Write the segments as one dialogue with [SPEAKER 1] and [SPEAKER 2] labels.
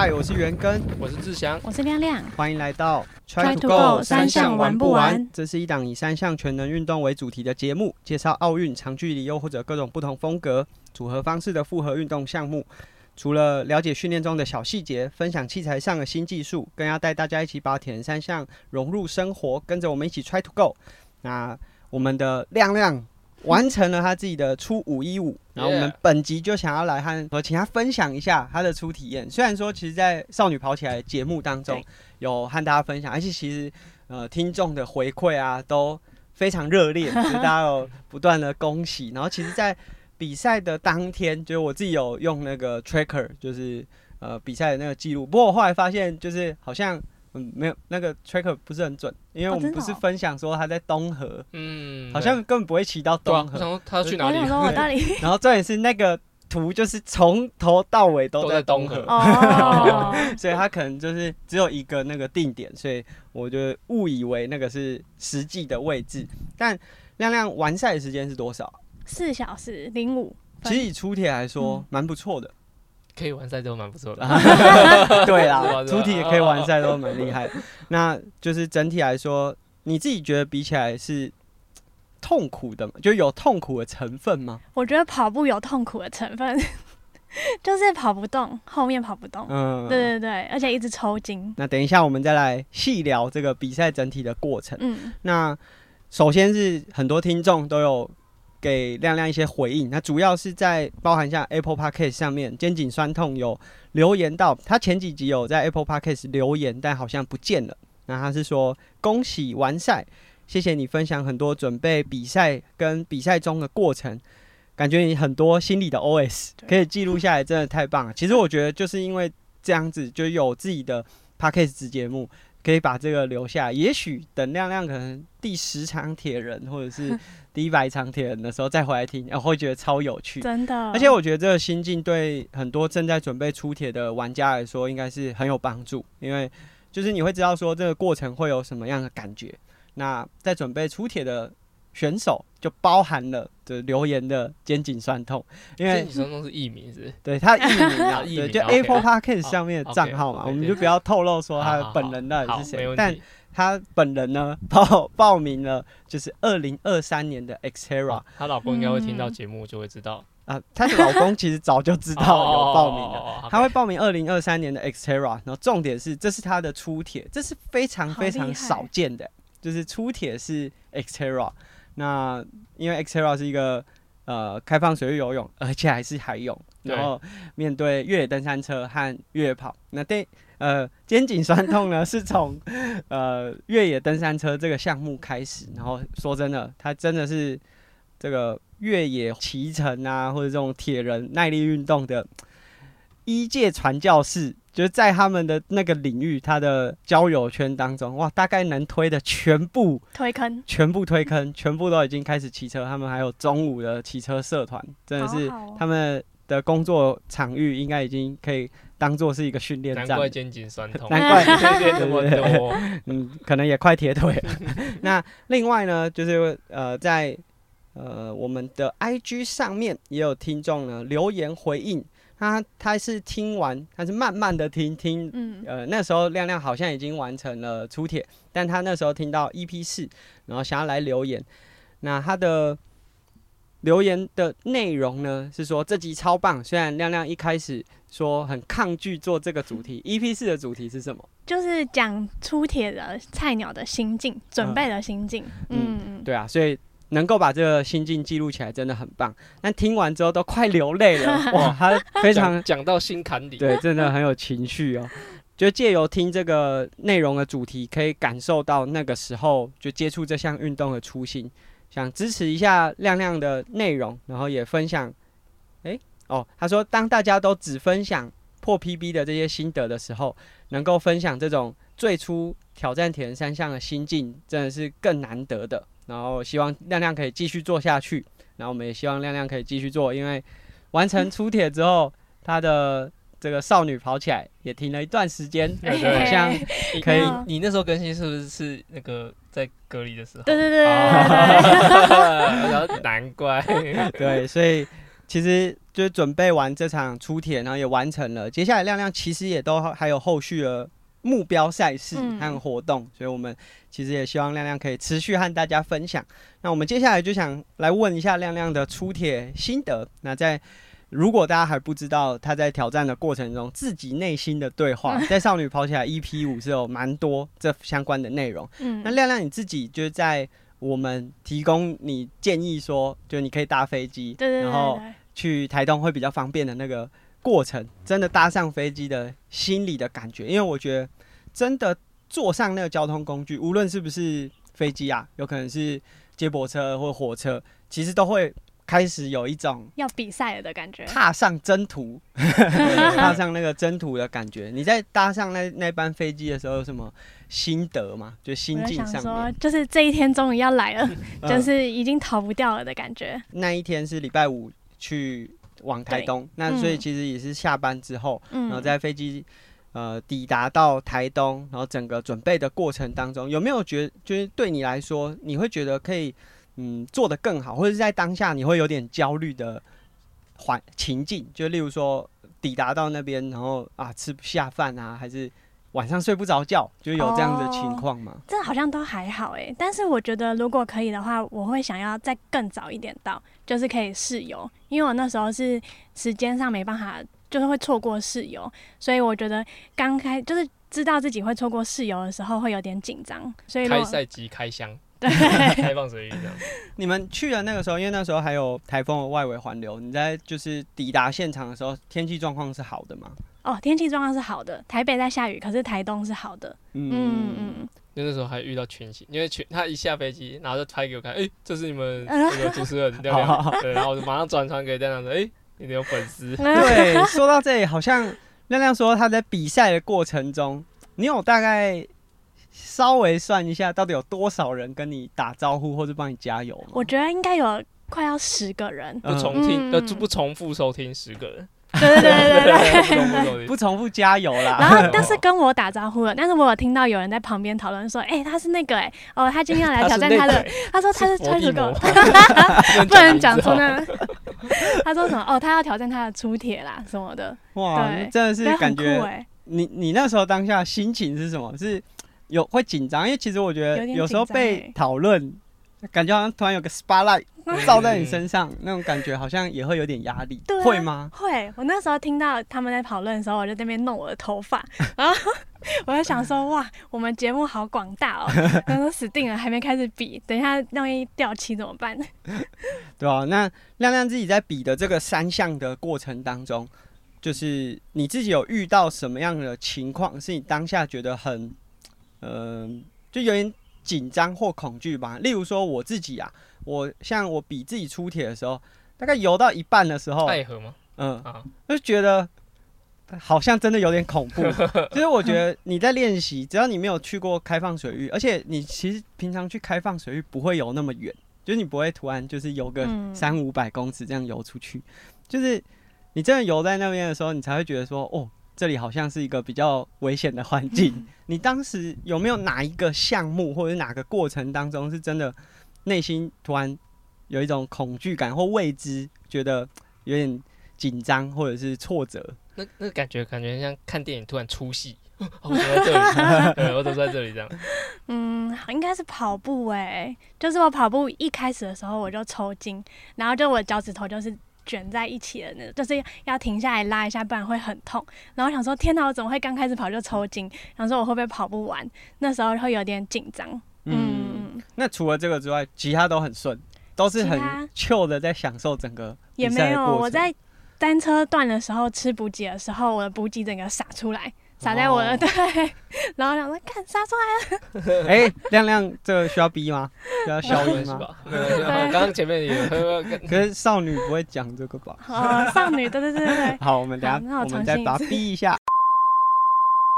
[SPEAKER 1] 嗨，我是元根，
[SPEAKER 2] 我是志祥，
[SPEAKER 3] 我是亮亮，
[SPEAKER 1] 欢迎来到
[SPEAKER 3] Try to go，三项玩不玩？
[SPEAKER 1] 这是一档以三项全能运动为主题的节目，介绍奥运长距离又或者各种不同风格、组合方式的复合运动项目。除了了解训练中的小细节，分享器材上的新技术，更要带大家一起把铁人三项融入生活，跟着我们一起 Try to go。那我们的亮亮。完成了他自己的初五一五，然后我们本集就想要来和和请他分享一下他的初体验。虽然说，其实，在少女跑起来节目当中有和大家分享，而且其实呃听众的回馈啊都非常热烈，就是大家有不断的恭喜。然后，其实，在比赛的当天，就是我自己有用那个 tracker，就是呃比赛的那个记录。不过我后来发现，就是好像。嗯，没有那个 tracker 不是很准，因为我们不是分享说他在东河，嗯，好像根本不会骑到东河。
[SPEAKER 2] 他他去哪里？
[SPEAKER 1] 然后重点是那个图就是从头到尾都在东河，所以他可能就是只有一个那个定点，所以我就误以为那个是实际的位置。但亮亮完赛的时间是多少？
[SPEAKER 3] 四小时零五。
[SPEAKER 1] 其实以出铁来说，蛮不错的。
[SPEAKER 2] 可以完赛都蛮不错的，
[SPEAKER 1] 对 啦，主体也可以完赛都蛮厉害。那就是整体来说，你自己觉得比起来是痛苦的吗？就有痛苦的成分吗？
[SPEAKER 3] 我觉得跑步有痛苦的成分，就是跑不动，后面跑不动。嗯，对对对，而且一直抽筋。
[SPEAKER 1] 那等一下我们再来细聊这个比赛整体的过程。嗯，那首先是很多听众都有。给亮亮一些回应，那主要是在包含像 Apple Podcast 上面，肩颈酸痛有留言到，他前几集有在 Apple Podcast 留言，但好像不见了。那他是说恭喜完赛，谢谢你分享很多准备比赛跟比赛中的过程，感觉你很多心里的 OS 可以记录下来，真的太棒了。其实我觉得就是因为这样子，就有自己的 Podcast 子节目。可以把这个留下，也许等亮亮可能第十场铁人或者是 第一百场铁人的时候再回来听，然后会觉得超有趣。
[SPEAKER 3] 真的，
[SPEAKER 1] 而且我觉得这个心境对很多正在准备出铁的玩家来说，应该是很有帮助，因为就是你会知道说这个过程会有什么样的感觉。那在准备出铁的。选手就包含了的留言的肩颈酸痛，
[SPEAKER 2] 因为你说都是艺名是？
[SPEAKER 1] 对他艺名啊，对，就 Apple Podcast 上面的账号嘛，我们就不要透露说他本人到底是谁。但他本人呢报报名了，就是二零二三年的 Xterra。
[SPEAKER 2] 她老公应该会听到节目就会知道
[SPEAKER 1] 啊，她的老公其实早就知道 有报名的，他会报名二零二三年的 Xterra。然后重点是，这是他的出铁，这是非常非常少见的，就是出铁是 Xterra。那因为 Xterra 是一个呃开放水域游泳，而且还是海泳，然后面对越野登山车和越野跑，那对呃肩颈酸痛呢是从呃越野登山车这个项目开始，然后说真的，它真的是这个越野骑乘啊或者这种铁人耐力运动的一届传教士。就是在他们的那个领域，他的交友圈当中，哇，大概能推的全部
[SPEAKER 3] 推坑，
[SPEAKER 1] 全部推坑，全部都已经开始骑车。他们还有中午的骑车社团，真的是他们的工作场域，应该已经可以当做是一个训练站。难
[SPEAKER 2] 怪肩颈酸痛，
[SPEAKER 1] 难怪这么多，嗯，可能也快铁腿了。那另外呢，就是呃，在呃我们的 IG 上面也有听众呢留言回应。他他是听完，他是慢慢的听听，嗯，呃，那时候亮亮好像已经完成了出铁，但他那时候听到 EP 四，然后想要来留言。那他的留言的内容呢，是说这集超棒。虽然亮亮一开始说很抗拒做这个主题，EP 四的主题是什么？
[SPEAKER 3] 就是讲出铁的菜鸟的心境，准备的心境。
[SPEAKER 1] 嗯嗯，对啊，所以。能够把这个心境记录起来，真的很棒。但听完之后都快流泪了，哇，他非常
[SPEAKER 2] 讲到心坎里，
[SPEAKER 1] 对，真的很有情绪哦。就借由听这个内容的主题，可以感受到那个时候就接触这项运动的初心，想支持一下亮亮的内容，然后也分享。哎，哦，他说，当大家都只分享破 PB 的这些心得的时候，能够分享这种最初挑战铁人三项的心境，真的是更难得的。然后希望亮亮可以继续做下去，然后我们也希望亮亮可以继续做，因为完成出铁之后，他的这个少女跑起来也停了一段时间，好像可以。
[SPEAKER 2] 你那时候更新是不是是那个在隔离的时候？
[SPEAKER 3] 对对对，
[SPEAKER 2] 然后难怪，
[SPEAKER 1] 对，所以其实。就是准备完这场出铁，然后也完成了。接下来亮亮其实也都还有后续的目标赛事和活动，所以我们其实也希望亮亮可以持续和大家分享。那我们接下来就想来问一下亮亮的出铁心得。那在如果大家还不知道他在挑战的过程中自己内心的对话，在少女跑起来 EP 五是有蛮多这相关的内容。嗯，那亮亮你自己就是在我们提供你建议说，就你可以搭飞机，然后去台东会比较方便的那个过程，真的搭上飞机的心理的感觉，因为我觉得真的坐上那个交通工具，无论是不是飞机啊，有可能是接驳车或火车，其实都会。开始有一种
[SPEAKER 3] 要比赛了的感觉，
[SPEAKER 1] 踏上征途，踏上那个征途的感觉。你在搭上那那班飞机的时候有什么心得吗？就心境上面，
[SPEAKER 3] 就是这一天终于要来了，就是已经逃不掉了的感觉。
[SPEAKER 1] 那一天是礼拜五去往台东，那所以其实也是下班之后，然后在飞机呃抵达到台东，然后整个准备的过程当中，有没有觉就是对你来说，你会觉得可以？嗯，做的更好，或者是在当下你会有点焦虑的环情境，就例如说抵达到那边，然后啊吃不下饭啊，还是晚上睡不着觉，就有这样的情况吗？
[SPEAKER 3] 这好像都还好哎，但是我觉得如果可以的话，我会想要再更早一点到，就是可以试游，因为我那时候是时间上没办法，就是会错过试游，所以我觉得刚开就是知道自己会错过试游的时候会有点紧张，所以
[SPEAKER 2] 开赛即开箱。
[SPEAKER 3] 对，
[SPEAKER 2] 开放水域这样。
[SPEAKER 1] 你们去的那个时候，因为那时候还有台风的外围环流，你在就是抵达现场的时候，天气状况是好的吗？
[SPEAKER 3] 哦，天气状况是好的，台北在下雨，可是台东是好的。嗯嗯
[SPEAKER 2] 嗯。那那时候还遇到群星，因为群他一下飞机，然后就拍给我看，哎，这是你们那个主持人亮亮，对，然后我就马上转传给亮亮说，哎，你有粉丝。
[SPEAKER 1] 对，说到这里，好像亮亮说他在比赛的过程中，你有大概。稍微算一下，到底有多少人跟你打招呼或者帮你加油？
[SPEAKER 3] 我觉得应该有快要十个人，
[SPEAKER 2] 不重听呃不重复收听十个人，
[SPEAKER 3] 对对对对
[SPEAKER 1] 对，不重复加油啦。
[SPEAKER 3] 然后但是跟我打招呼了，但是我有听到有人在旁边讨论说，哎，他是那个哎，哦，他今天要来挑战他的，他说他是川主狗，不能讲出那，他说什么？哦，他要挑战他的出铁啦什么的。
[SPEAKER 1] 哇，真的是感觉，你你那时候当下心情是什么？是？有会紧张，因为其实我觉得有时候被讨论，感觉好像突然有个 spotlight 照在你身上，那种感觉好像也会有点压力，会吗？
[SPEAKER 3] 会。我那时候听到他们在讨论的时候，我就在那边弄我的头发，然后我就想说，哇，我们节目好广大哦，然后死定了，还没开始比，等一下万一掉漆怎么办？
[SPEAKER 1] 对啊，那亮亮自己在比的这个三项的过程当中，就是你自己有遇到什么样的情况，是你当下觉得很。嗯，就有点紧张或恐惧吧。例如说我自己啊，我像我比自己出铁的时候，大概游到一半的时候，
[SPEAKER 2] 爱河吗？
[SPEAKER 1] 嗯，就觉得好像真的有点恐怖。就是我觉得你在练习，只要你没有去过开放水域，而且你其实平常去开放水域不会游那么远，就是你不会突然就是游个三五百公尺这样游出去。就是你真的游在那边的时候，你才会觉得说，哦。这里好像是一个比较危险的环境。你当时有没有哪一个项目或者哪个过程当中是真的内心突然有一种恐惧感或未知，觉得有点紧张或者是挫折？
[SPEAKER 2] 那那感觉感觉像看电影突然出戏，我走在这里，对，我都在这里这样。
[SPEAKER 3] 嗯，应该是跑步哎，就是我跑步一开始的时候我就抽筋，然后就我脚趾头就是。卷在一起的那种，就是要停下来拉一下，不然会很痛。然后想说，天哪，我怎么会刚开始跑就抽筋？想说我会不会跑不完？那时候会有点紧张。嗯，
[SPEAKER 1] 那除了这个之外，其他都很顺，都是很 chill 的，在享受整个
[SPEAKER 3] 也没有，我在单车段的时候吃补给的时候，我的补给整个洒出来。洒在我的对，然后想说看洒出来了。
[SPEAKER 1] 哎，亮亮，这个需要逼吗？需要消音吗？
[SPEAKER 2] 刚刚前面也，
[SPEAKER 1] 可是少女不会讲这个吧？
[SPEAKER 3] 哦，少女，对对对对。
[SPEAKER 1] 好，我们等下我们再把它逼一下。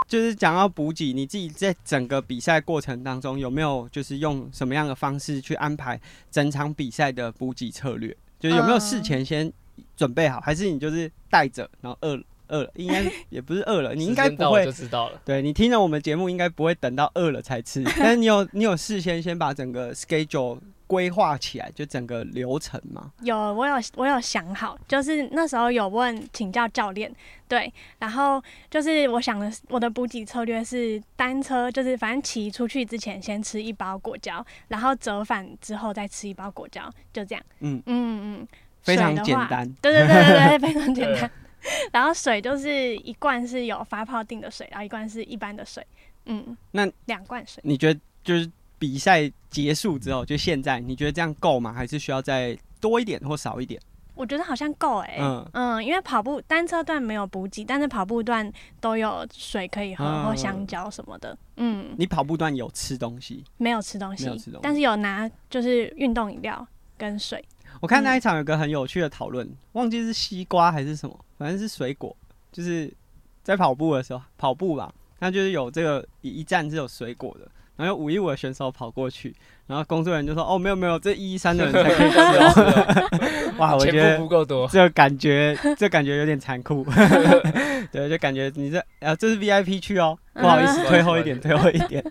[SPEAKER 1] 就是讲到补给，你自己在整个比赛过程当中有没有就是用什么样的方式去安排整场比赛的补给策略？就是有没有事前先准备好，还是你就是带着，然后饿？饿了，应该也不是饿了，你应该不会
[SPEAKER 2] 就知道了。
[SPEAKER 1] 对你听了我们节目，应该不会等到饿了才吃。但是你有你有事先先把整个 schedule 规划起来，就整个流程吗？
[SPEAKER 3] 有，我有我有想好，就是那时候有问请教教练，对，然后就是我想的我的补给策略是单车，就是反正骑出去之前先吃一包果胶，然后折返之后再吃一包果胶，就这样。嗯嗯嗯，
[SPEAKER 1] 非常简单。
[SPEAKER 3] 对对对对对，非常简单。然后水就是一罐是有发泡定的水，然后一罐是一般的水。嗯，
[SPEAKER 1] 那
[SPEAKER 3] 两罐水，
[SPEAKER 1] 你觉得就是比赛结束之后，就现在你觉得这样够吗？还是需要再多一点或少一点？
[SPEAKER 3] 我觉得好像够哎，嗯嗯，因为跑步单车段没有补给，但是跑步段都有水可以喝或香蕉什么的。嗯，
[SPEAKER 1] 你跑步段有吃东西？
[SPEAKER 3] 没有吃东西，但是有拿就是运动饮料跟水。
[SPEAKER 1] 我看那一场有个很有趣的讨论，忘记是西瓜还是什么，反正是水果，就是在跑步的时候跑步吧。那就是有这个一站是有水果的，然后有五一五的选手跑过去，然后工作人员就说：“哦，没有没有，这一一三的人才可以吃哦。” 哇，我觉得
[SPEAKER 2] 不够多，
[SPEAKER 1] 这感觉这感觉有点残酷。对，就感觉你这啊，这是 VIP 区哦，不好意思，退后一点，退后一点。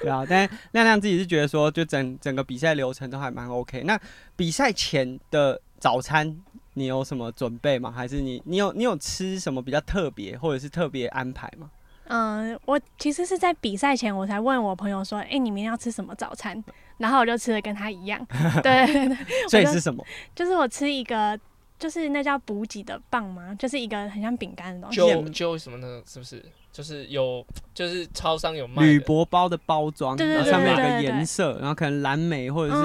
[SPEAKER 1] 对啊，但亮亮自己是觉得说，就整整个比赛流程都还蛮 OK。那比赛前的早餐你有什么准备吗？还是你你有你有吃什么比较特别或者是特别安排吗？
[SPEAKER 3] 嗯，我其实是在比赛前，我才问我朋友说：“哎，你明天要吃什么早餐？”然后我就吃的跟他一样。对 对对。
[SPEAKER 1] 所以是什么？
[SPEAKER 3] 就是我吃一个，就是那叫补给的棒吗？就是一个很像饼干的东西。
[SPEAKER 2] 就就什么呢？是不是？就是有，就是超商有卖
[SPEAKER 1] 铝箔包的包装，上面有个颜色，然后可能蓝莓或者是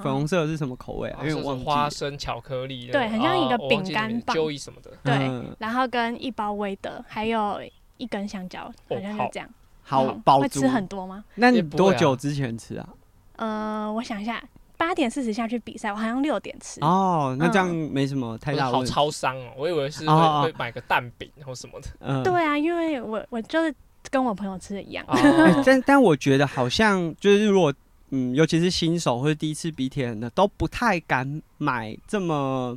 [SPEAKER 1] 粉红色是什么口味啊？因为
[SPEAKER 2] 花生巧克力。
[SPEAKER 3] 对，很像一个饼干棒。
[SPEAKER 2] 就什么的。
[SPEAKER 3] 对，然后跟一包威的，还有。一根香蕉，好像是这样。
[SPEAKER 1] 好饱
[SPEAKER 3] 会吃很多吗？
[SPEAKER 1] 那你多久之前吃啊？
[SPEAKER 3] 呃，我想一下，八点四十下去比赛，我好像六点吃。
[SPEAKER 1] 哦，那这样没什么太大
[SPEAKER 2] 好超商哦，我以为是会会买个蛋饼或什么的。
[SPEAKER 3] 嗯，对啊，因为我我就是跟我朋友吃的一样。
[SPEAKER 1] 但但我觉得好像就是如果嗯，尤其是新手或者第一次比铁人的，都不太敢买这么。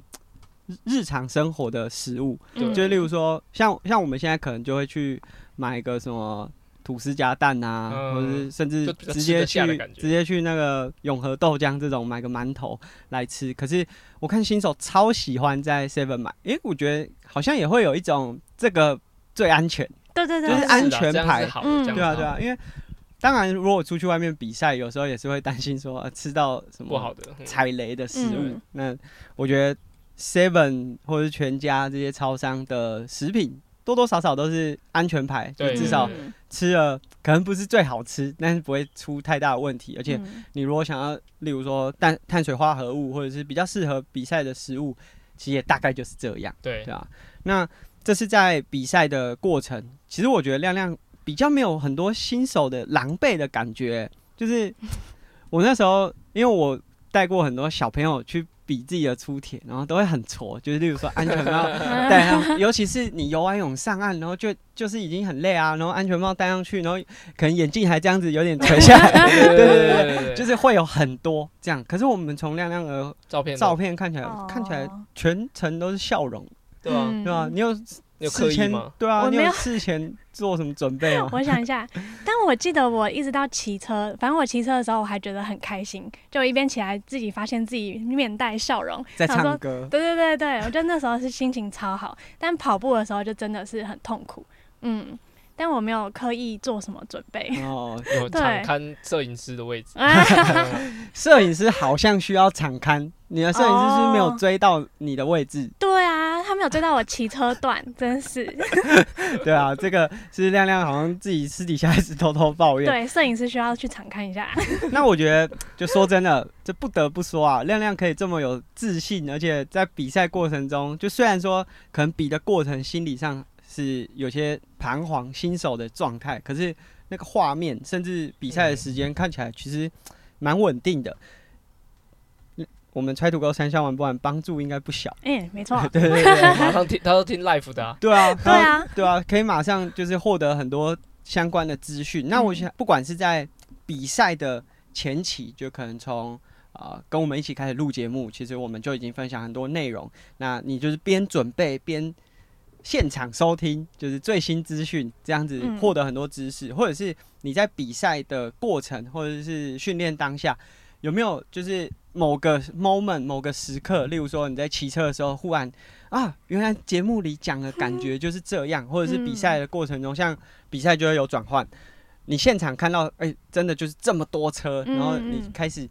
[SPEAKER 1] 日常生活的食物，就例如说，像像我们现在可能就会去买一个什么吐司加蛋啊，或者是甚至直接去直接去那个永和豆浆这种买个馒头来吃。可是我看新手超喜欢在 Seven 买，因为我觉得好像也会有一种这个最安全，
[SPEAKER 3] 对对对，
[SPEAKER 1] 就是安全牌，
[SPEAKER 2] 嗯，
[SPEAKER 1] 对啊对啊，因为当然如果出去外面比赛，有时候也是会担心说吃到什么
[SPEAKER 2] 不好的
[SPEAKER 1] 踩雷的食物。那我觉得。Seven 或者是全家这些超商的食品，多多少少都是安全牌，就至少吃了可能不是最好吃，但是不会出太大的问题。而且你如果想要，例如说碳碳水化合物，或者是比较适合比赛的食物，其实也大概就是这样，
[SPEAKER 2] 对
[SPEAKER 1] 对啊。那这是在比赛的过程，其实我觉得亮亮比较没有很多新手的狼狈的感觉，就是我那时候因为我带过很多小朋友去。比自己的出铁，然后都会很挫，就是例如说安全帽戴上，尤其是你游完泳上岸，然后就就是已经很累啊，然后安全帽戴上去，然后可能眼镜还这样子有点垂下来，对对对对，就是会有很多这样。可是我们从亮亮的
[SPEAKER 2] 照片
[SPEAKER 1] 照片看起来，看起来全程都是笑容，
[SPEAKER 2] 对吧？
[SPEAKER 1] 对吧？你有。
[SPEAKER 2] 有刻意吗？
[SPEAKER 1] 对啊，我没有事前做什么准备吗？
[SPEAKER 3] 我想一下，但我记得我一直到骑车，反正我骑车的时候我还觉得很开心，就一边起来自己发现自己面带笑容，
[SPEAKER 1] 在唱歌。
[SPEAKER 3] 对对对对，我觉得那时候是心情超好，但跑步的时候就真的是很痛苦。嗯。但我没有刻意做什么准备
[SPEAKER 2] 哦，有敞看摄影师的位置。
[SPEAKER 1] 摄影师好像需要敞刊，你的摄影师是没有追到你的位置。
[SPEAKER 3] 对啊，他没有追到我骑车段，真是。
[SPEAKER 1] 对啊，这个是亮亮好像自己私底下一直偷偷抱怨。
[SPEAKER 3] 对，摄影师需要去敞看一下。
[SPEAKER 1] 那我觉得，就说真的，这不得不说啊，亮亮可以这么有自信，而且在比赛过程中，就虽然说可能比的过程心理上。是有些彷徨新手的状态，可是那个画面甚至比赛的时间看起来其实蛮稳定的。我们拆土沟三项玩不玩？帮助应该不小。
[SPEAKER 3] 嗯，没错。
[SPEAKER 1] 对对对，
[SPEAKER 2] 马上听，他都听 live 的。
[SPEAKER 1] 对啊，
[SPEAKER 3] 对啊，
[SPEAKER 1] 对啊，可以马上就是获得很多相关的资讯。那我想，不管是在比赛的前期，就可能从啊跟我们一起开始录节目，其实我们就已经分享很多内容。那你就是边准备边。现场收听就是最新资讯，这样子获得很多知识，或者是你在比赛的过程或者是训练当下，有没有就是某个 moment 某个时刻，例如说你在骑车的时候，忽然啊，原来节目里讲的感觉就是这样，或者是比赛的过程中，像比赛就会有转换，你现场看到，哎、真的就是这么多车，然后你开始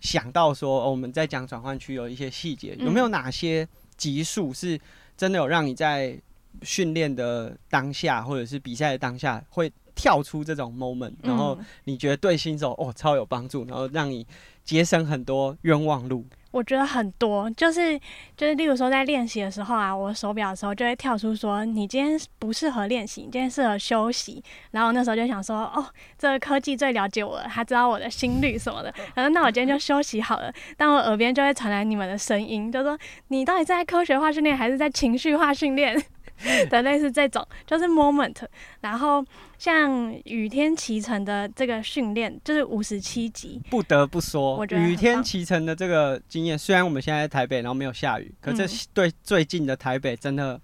[SPEAKER 1] 想到说，哦，我们在讲转换区有一些细节，有没有哪些集数是真的有让你在训练的当下，或者是比赛的当下会跳出这种 moment，然后
[SPEAKER 3] 嗯
[SPEAKER 1] 你觉得对新手哦超有帮助，然后让你节省很多冤枉路。
[SPEAKER 3] 我觉得很多，就是就是，例如说在练习的时候啊，我手表的时候就会跳出说，你今天不适合练习，你今天适合休息。然后那时候就想说，哦，这个科技最了解我了，他知道我的心率什么的。然后那我今天就休息好了，但我耳边就会传来你们的声音，就说你到底在科学化训练还是在情绪化训练 的类似这种，就是 moment。然后像雨天骑乘的这个训练，就是五十七集，
[SPEAKER 1] 不得不说
[SPEAKER 3] 我，觉得
[SPEAKER 1] 雨天
[SPEAKER 3] 棒
[SPEAKER 1] 骑乘的这个经验，虽然我们现在在台北，然后没有下雨，可这
[SPEAKER 3] 嗯
[SPEAKER 1] 对最近的台北真的
[SPEAKER 2] 嗯，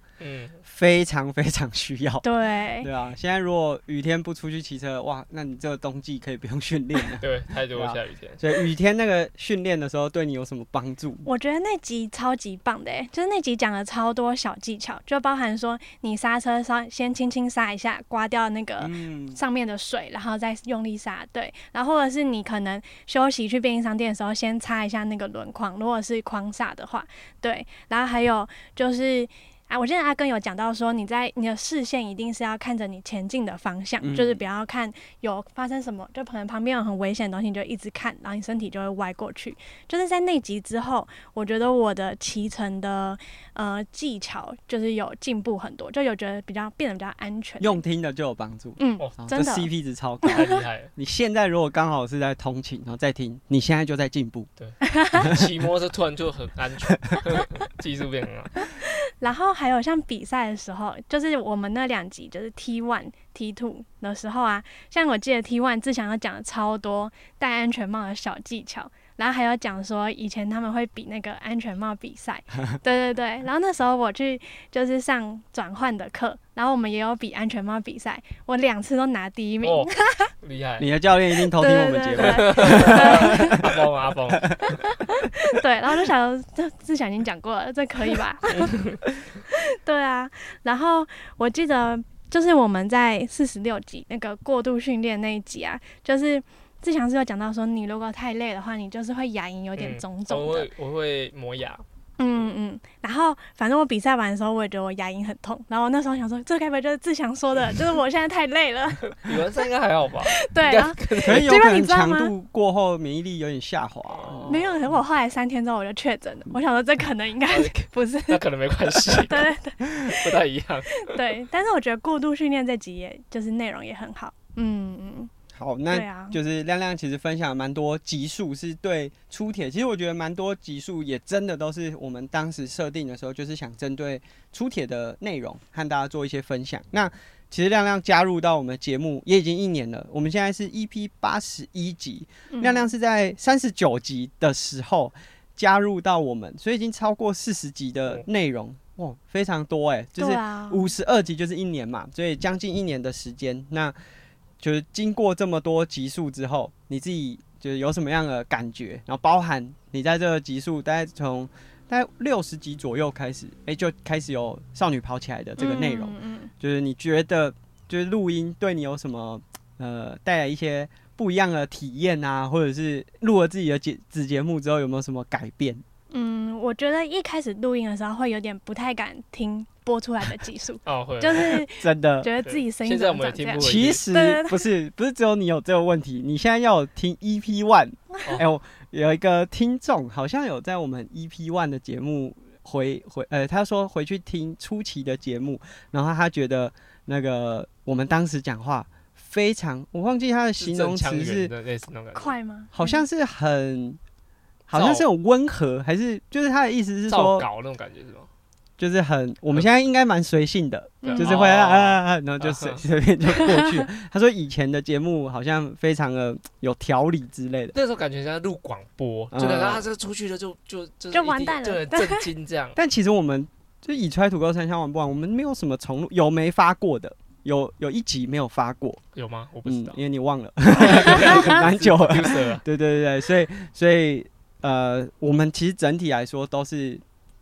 [SPEAKER 1] 非常非常需要。
[SPEAKER 3] 对，
[SPEAKER 1] 对啊，现在如果雨天不出去骑车，哇，那你这个冬季可以不用训练了。
[SPEAKER 2] 对，太多下雨天。
[SPEAKER 1] 所以雨天那个训练的时候，对你有什么帮助？
[SPEAKER 3] 我觉得那集超级棒的诶，就是那集讲了超多小技巧，就包含说你刹车刹先轻轻刹一下，刮掉那个
[SPEAKER 1] 嗯，
[SPEAKER 3] 上面的水，然后再用力刹，对，然后或者是你可能休息去便利商店的时候，先擦一下那个轮框，如果是框刹的话，对，然后还有就是。啊，我记得阿根有讲到说，你在你的视线一定是要看着你前进的方向，
[SPEAKER 1] 嗯
[SPEAKER 3] 就是不要看有发生什么，就可能旁边有很危险的东西，你就一直看，然后你身体就会歪过去。就是在那集之后，我觉得我的骑乘的呃技巧就是有进步很多，就有觉得比较变得比较安全。
[SPEAKER 1] 用听的就有帮助。
[SPEAKER 3] 嗯
[SPEAKER 2] 哦，
[SPEAKER 3] 真的
[SPEAKER 1] CP 值超高。
[SPEAKER 2] 太厉害了！
[SPEAKER 1] 你现在如果刚好是在通勤，然后再听，你现在就在进步。
[SPEAKER 2] 对骑摩托车突然就很安全，技术变很好。
[SPEAKER 3] 然后还有像比赛的时候，就是我们那两集就是 T one、T two 的时候啊，像我记得 T one 志祥要讲了超多戴安全帽的小技巧，然后还有讲说以前他们会比那个安全帽比赛，对对对。然后那时候我去就是上转换的课，然后我们也有比安全帽比赛，我两次都拿第一名。
[SPEAKER 2] 哦，厉害！
[SPEAKER 1] 你的教练一定偷听我们节目。
[SPEAKER 2] 阿峰 阿峰，
[SPEAKER 3] 对，然后就想说，这之前已经讲过了，这可以吧？对啊，然后我记得就是我们在四十六集那个过度训练那一集啊，就是志祥是有讲到说，你如果太累的话，你就是会牙龈有点
[SPEAKER 2] 嗯
[SPEAKER 3] 肿肿的，
[SPEAKER 2] 我会我会磨牙，
[SPEAKER 3] 嗯嗯。然后反正我比赛完的时候，我也觉得我牙龈很痛，然后那时候想说，这该不会就是志祥说的，就是我现在太累了，
[SPEAKER 2] 比完赛应该还好吧？
[SPEAKER 3] 对，啊
[SPEAKER 1] 可能有
[SPEAKER 3] 结果
[SPEAKER 1] 可能
[SPEAKER 3] 你知道吗
[SPEAKER 1] 强度过后免疫力有点下滑。
[SPEAKER 3] 没有，我后来三天之后我就确诊了，我想说这可能应该 不是，
[SPEAKER 2] 那可能没关系，
[SPEAKER 3] 对对对。
[SPEAKER 2] 不太一样。
[SPEAKER 3] 对，但是我觉得过度训练这几页就是内容也很好。嗯嗯，
[SPEAKER 1] 好，那
[SPEAKER 3] 啊，
[SPEAKER 1] 就是亮亮其实分享了蛮多集数，是对出铁。其实我觉得蛮多集数也真的都是我们当时设定的时候，就是想针对出铁的内容和大家做一些分享。那其实亮亮加入到我们节目也已经一年了，我们现在是 EP 八十一集，
[SPEAKER 3] 嗯
[SPEAKER 1] 亮亮是在三十九集的时候加入到我们，所以已经超过四十集的内容，哇，非常多哎，就是五十二集就是一年嘛，所以将近一年的时间。那就是经过这么多集数之后，你自己就是有什么样的感觉？然后包含你在这个集数，大概从大概六十集左右开始，哎、就开始有少女跑起来的这个内容。
[SPEAKER 3] 嗯嗯
[SPEAKER 1] 就是你觉得，就是录音对你有什么呃带来一些不一样的体验啊，或者是录了自己的节子节目之后有没有什么改变？
[SPEAKER 3] 嗯，我觉得一开始录音的时候会有点不太敢听播出来的技术，
[SPEAKER 2] 哦，会，
[SPEAKER 3] 就是
[SPEAKER 1] 真的，
[SPEAKER 3] 觉得自己声音
[SPEAKER 2] 现在我
[SPEAKER 3] 怎么长这样
[SPEAKER 2] 们也听不。
[SPEAKER 1] 其实
[SPEAKER 3] 对对对
[SPEAKER 1] 不是不是只有你有这个问题，你现在要有听 EP One，哎、我有一个听众好像有在我们 EP One 的节目回回呃，他说回去听初期的节目，然后他觉得那个我们当时讲话非常，我忘记他的形容词是
[SPEAKER 2] 的类似那种感觉，
[SPEAKER 3] 快吗？
[SPEAKER 1] 好像是很。好像是有温和，还是就是他的意思是说，
[SPEAKER 2] 搞那种感觉是吗？
[SPEAKER 1] 就是很，我们现在应该蛮随性的，
[SPEAKER 3] 嗯
[SPEAKER 1] 就是会啊
[SPEAKER 2] 哦
[SPEAKER 1] 啊啊，然后就随
[SPEAKER 2] 啊
[SPEAKER 1] 随便就过去了。他说以前的节目好像非常的有条理之类的。
[SPEAKER 2] 那时候感觉像在录广播，
[SPEAKER 1] 嗯
[SPEAKER 2] 就感觉他，这个出去了就就就
[SPEAKER 3] 就完蛋了
[SPEAKER 2] 就很震惊这样。
[SPEAKER 1] 但其实我们就以揣土豆三香玩不完，我们没有什么重录，有没发过的，有有一集没有发过，
[SPEAKER 2] 有吗？我不知道，
[SPEAKER 1] 因为你忘了，蛮久了。对对对对，所以所以呃，我们其实整体来说都是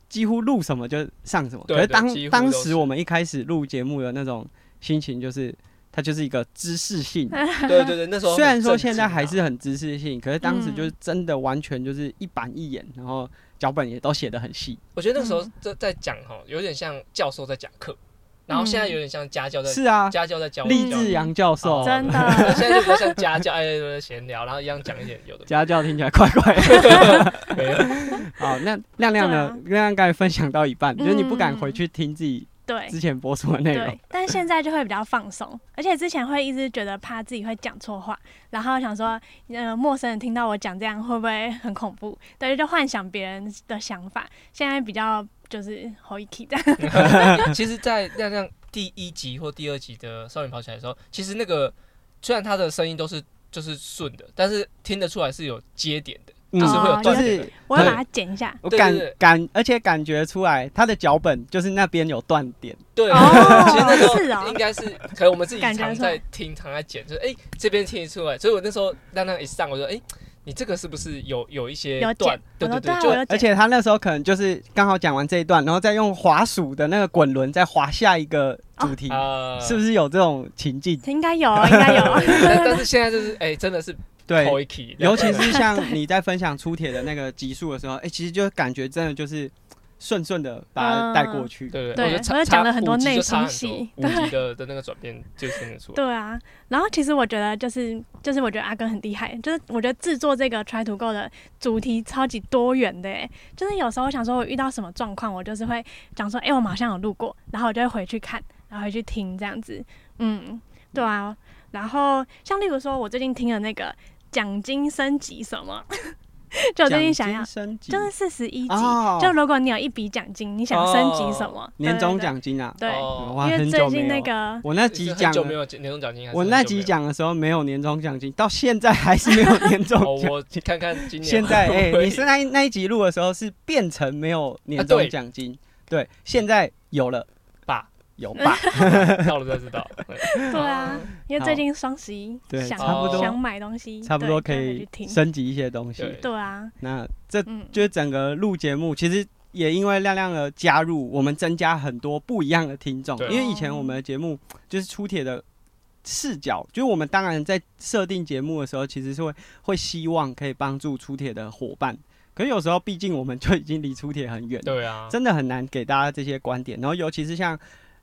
[SPEAKER 1] 几乎录什么就上什么。可是当当时我们一开始录节目的那种心情，就是它就是一个知识性。
[SPEAKER 2] 对对对，那时候
[SPEAKER 1] 虽然说现在还是很知识性，可是当时就是真的完全就是一板一眼，然后脚本也都写的很细。
[SPEAKER 2] 我觉得那时候在在讲哈，有点像教授在讲课。然后现在有点像家教在，
[SPEAKER 1] 是啊，
[SPEAKER 2] 家教在教
[SPEAKER 1] 励志杨教授，
[SPEAKER 3] 真的，
[SPEAKER 2] 现在就比较像家教，哎，闲聊，然后一样讲一点有的。
[SPEAKER 1] 家教听起来怪怪。没有。好，那亮亮呢？亮亮刚才分享到一半，就是你不敢回去听自己对之前播出的内容，
[SPEAKER 3] 但现在就会比较放松，而且之前会一直觉得怕自己会讲错话，然后想说，呃，陌生人听到我讲这样会不会很恐怖？对，就幻想别人的想法。现在比较。就是好一起这
[SPEAKER 2] 样。其实，在亮亮第一集或第二集的少女跑起来的时候，其实那个虽然他的声音都是就是顺的，但是听得出来是有接点的，就是会有断点。
[SPEAKER 3] 我要把它剪一下。
[SPEAKER 1] 我感感，而且感觉出来他的脚本就是那边有断点。
[SPEAKER 2] 对，其实那时候应该是可能我们自己常在听，常在剪，就是哎这边听得出来。所以我那时候亮亮一上，我说哎。你这个是不是有有一些
[SPEAKER 3] 段？
[SPEAKER 2] 对对对，
[SPEAKER 3] 就
[SPEAKER 1] 而且他那时候可能就是刚好讲完这一段，然后再用滑鼠的那个滚轮再滑下一个主题，是不是有这种情境？
[SPEAKER 3] 应该有，应该有。
[SPEAKER 2] 但是现在就是哎，真的是
[SPEAKER 1] 对，尤其是像 你在分享出铁的那个集数的时候，哎，其实就感觉真的就是。顺顺的把它带过去，
[SPEAKER 2] 对对，
[SPEAKER 3] 我就讲了很多内心
[SPEAKER 2] 戏，对的的那个转变就听得出来。
[SPEAKER 3] 对啊，然后其实我觉得就是就是我觉得阿根很厉害，就是我觉得制作这个 Try to Go 的主题超级多元的，就是有时候我想说我遇到什么状况，我就是会讲说，哎，我马上有路过，然后我就会回去看，然后回去听这样子，嗯，对啊，然后像例如说我最近听的那个奖金升级什么。就最近想要，就是四十一级。就如果你有一笔奖金，你想升级什么？
[SPEAKER 1] 年终奖金啊？
[SPEAKER 3] 对，因为最近那个
[SPEAKER 1] 我那集讲
[SPEAKER 2] 没有年终奖金，
[SPEAKER 1] 我那集讲的时候没有年终奖金，到现在还是没有年终 奖。
[SPEAKER 2] 我看看今年
[SPEAKER 1] 现在哎，你是那那一集录的时候是变成没有年终奖金，对，现在有了。有 吧，
[SPEAKER 2] 到了才知道。
[SPEAKER 3] 对啊，因为最近双十一，
[SPEAKER 1] 对，差不多
[SPEAKER 3] 想买东西，
[SPEAKER 1] 差不多可以升级一些东西。
[SPEAKER 3] 对啊，
[SPEAKER 1] 那这就是整个录节目，其实也因为亮亮的加入，我们增加很多不一样的听众。因为以前我们的节目就是出铁的视角，就是我们当然在设定节目的时候，其实是会会希望可以帮助出铁的伙伴。可是有时候，毕竟我们就已经离出铁很远，
[SPEAKER 2] 对啊，
[SPEAKER 1] 真的很难给大家这些观点。然后尤其是像。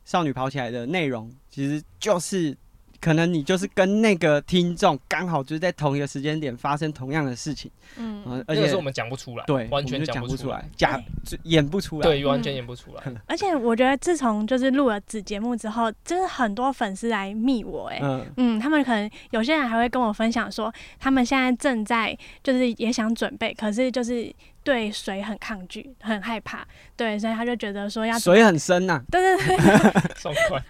[SPEAKER 1] 少女跑起来的内容，其实就是可能你就是跟那个听众刚好就是在同一个时间点发生同样的事情，
[SPEAKER 2] 嗯，而且是我们讲不出来，
[SPEAKER 1] 对，
[SPEAKER 2] 完全
[SPEAKER 1] 讲
[SPEAKER 2] 不出来，
[SPEAKER 1] 假演不出来，
[SPEAKER 2] 对，完全演不出来。
[SPEAKER 3] 而且我觉得自从就是录了子节目之后，就是很多粉丝来密我，哎，嗯，他们可能有些人还会跟我分享说，他们现在正在就是也想准备，可是就是。对水很抗拒，很害怕，对，所以他就觉得说要
[SPEAKER 1] 水很深呐，
[SPEAKER 3] 对对对，
[SPEAKER 2] 爽 快，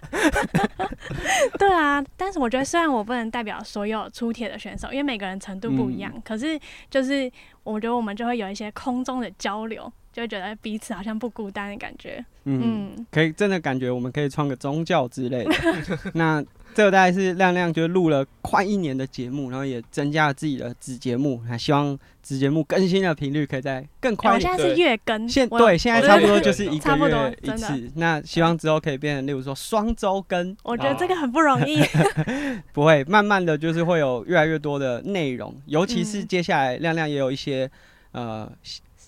[SPEAKER 3] 对啊，但是我觉得虽然我不能代表所有出铁的选手，因为每个人程度不一样，可是就是我觉得我们就会有一些空中的交流，就会觉得彼此好像不孤单的感觉，
[SPEAKER 1] 嗯，可以真的感觉我们可以创个宗教之类的，那。这个大概是亮亮就录了快一年的节目，然后也增加了自己的子节目，还希望子节目更新的频率可以在更快。
[SPEAKER 3] 我现在是月更，
[SPEAKER 1] 现对现在差不多就是 一个月一次。那希望之后可以变成，例如说双周更。
[SPEAKER 3] 我觉得这个很不容易。
[SPEAKER 1] 不会，慢慢的就是会有越来越多的内容，尤其是接下来亮亮也有一些呃，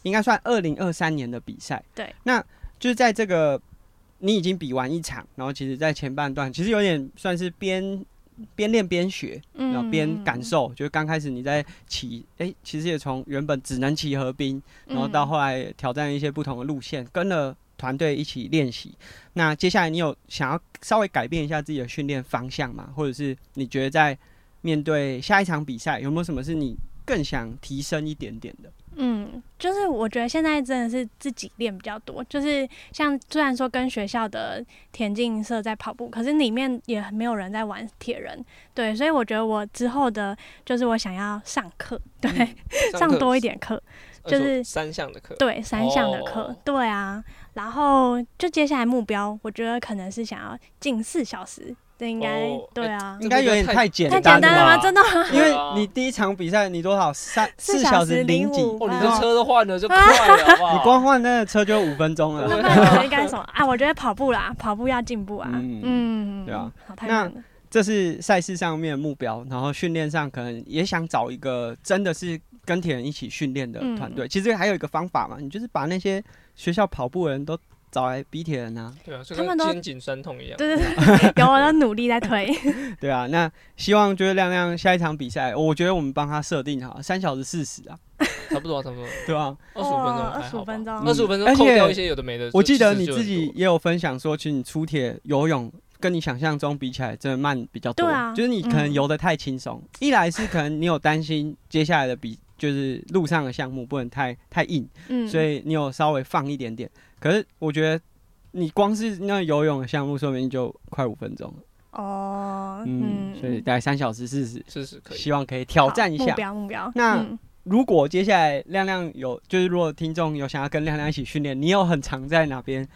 [SPEAKER 1] 应该算二零二三年的比赛。
[SPEAKER 3] 对，
[SPEAKER 1] 那就是在这个。你已经比完一场，然后其实，在前半段其实有点算是边边练边学，然后边感受。就是刚开始你在骑，哎，其实也从原本只能骑河滨，然后到后来挑战一些不同的路线，跟了团队一起练习。那接下来你有想要稍微改变一下自己的训练方向吗？或者是你觉得在面对下一场比赛，有没有什么是你更想提升一点点的？
[SPEAKER 3] 嗯，就是我觉得现在真的是自己练比较多，就是像虽然说跟学校的田径社在跑步，可是里面也没有人在玩铁人，对，所以我觉得我之后的，就是我想要上课，对，上多一点课，就是
[SPEAKER 2] 三项的课，
[SPEAKER 3] 对，三项的课，对啊，然后就接下来目标，我觉得可能是想要进四小时这应该
[SPEAKER 2] 哦
[SPEAKER 3] 对啊，
[SPEAKER 1] 应该有点太简
[SPEAKER 3] 太
[SPEAKER 1] 单
[SPEAKER 3] 简单了吗？
[SPEAKER 2] 吧
[SPEAKER 3] 真的吗？
[SPEAKER 1] 因为 你第一场比赛你多少三
[SPEAKER 3] 四
[SPEAKER 1] 小时零几
[SPEAKER 3] ，05
[SPEAKER 2] 哦，你
[SPEAKER 3] 啊
[SPEAKER 2] 的车都换了就快了，好不好？
[SPEAKER 1] 你光换那个车就五分钟了。
[SPEAKER 3] 那不然应该什么啊？我觉得跑步啦，跑步要进步啊。
[SPEAKER 1] 嗯
[SPEAKER 3] 嗯，
[SPEAKER 1] 对啊，
[SPEAKER 3] 好太
[SPEAKER 1] 那
[SPEAKER 3] 难了。
[SPEAKER 1] 这是赛事上面的目标，然后训练上可能也想找一个真的是跟铁人一起训练的团队。其实还有一个方法嘛，你就是把那些学校跑步的人都找来比铁人啊，
[SPEAKER 2] 对啊，就
[SPEAKER 3] 他们都
[SPEAKER 2] 跟肩颈酸痛一样。
[SPEAKER 3] 对对对，有我都努力在推。
[SPEAKER 1] 对啊。那希望就是亮亮下一场比赛，我觉得我们帮他设定好三小时四十啊，
[SPEAKER 2] 差不多啊，差不多。
[SPEAKER 1] 对啊、
[SPEAKER 2] 二十五分钟
[SPEAKER 3] 哦
[SPEAKER 2] 还好吧
[SPEAKER 3] ，25分钟
[SPEAKER 2] 二十五分
[SPEAKER 1] 而且
[SPEAKER 2] 钟扣掉一些有的没的。
[SPEAKER 1] 我记得你自己也有分享说，其实你出铁游泳跟你想象中比起来，真的慢比较多。
[SPEAKER 3] 对啊
[SPEAKER 1] 就是你可能
[SPEAKER 3] 嗯
[SPEAKER 1] 游的太轻松，一来是可能你有担心接下来的比，就是路上的项目不能太太硬，
[SPEAKER 3] 嗯，
[SPEAKER 1] 所以你有稍微放一点点。可是我觉得你光是那游泳的项目，说明就快五分钟了。
[SPEAKER 3] 哦，
[SPEAKER 1] 嗯，所以大概三小时四十，
[SPEAKER 2] 四十可以。
[SPEAKER 1] 希望可以挑战一
[SPEAKER 3] 下目
[SPEAKER 1] 下。
[SPEAKER 3] 标目标。
[SPEAKER 1] 那
[SPEAKER 3] 嗯
[SPEAKER 1] 如果接下来亮亮有，就是如果听众有想要跟亮亮一起训练，你有很常在哪边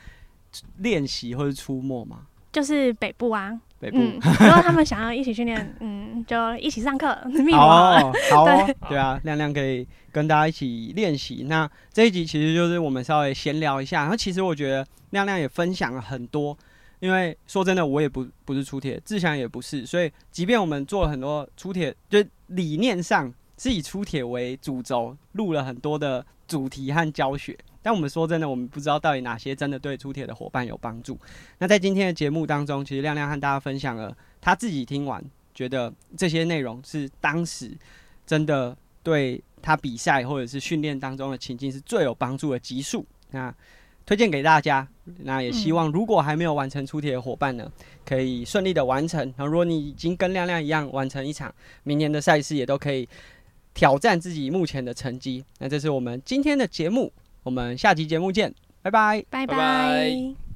[SPEAKER 1] 练习或者出没吗？
[SPEAKER 3] 就是北部啊，
[SPEAKER 1] 北部。
[SPEAKER 3] 嗯，如果他们想要一起训练，嗯，就一起上课，密我。
[SPEAKER 1] 哦，好哦，对啊，亮亮可以跟大家一起练习。那这一集其实就是我们稍微闲聊一下，然后其实我觉得亮亮也分享了很多，因为说真的，我也不不是出铁，志祥也不是，所以即便我们做了很多出铁，就理念上是以出铁为主轴，录了很多的主题和教学。但我们说真的，我们不知道到底哪些真的对出铁的伙伴有帮助。那在今天的节目当中，其实亮亮和大家分享了他自己听完觉得这些内容是当时真的对他比赛或者是训练当中的情境是最有帮助的集数。那推荐给大家，那也希望如果还没有完成出铁的伙伴呢，可以顺利的完成。然后如果你已经跟亮亮一样完成一场，明年的赛事也都可以挑战自己目前的成绩。那这是我们今天的节目，我们下期节目见，拜拜。
[SPEAKER 3] 拜
[SPEAKER 2] 拜拜
[SPEAKER 3] 拜。